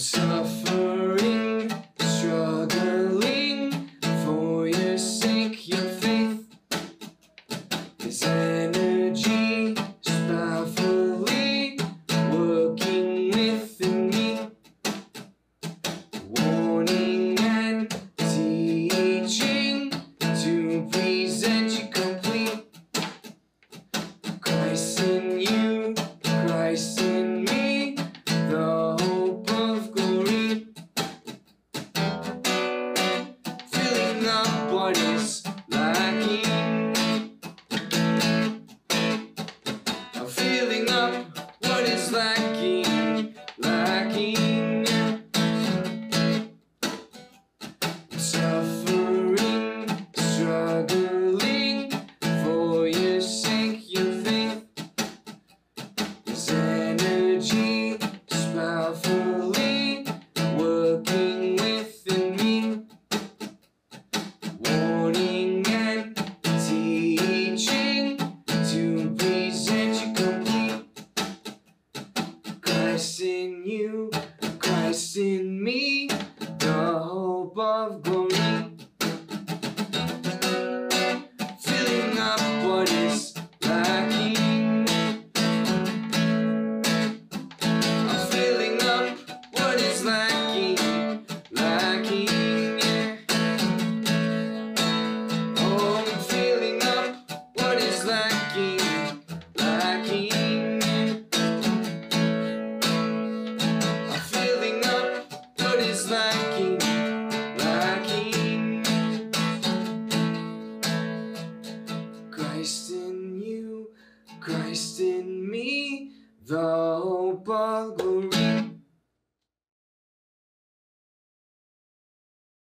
So. someone is. I'm filling up what is lacking, lacking. Suffering, struggling. you, Christ in me, the hope of glory. Christ in me, the hope of glory.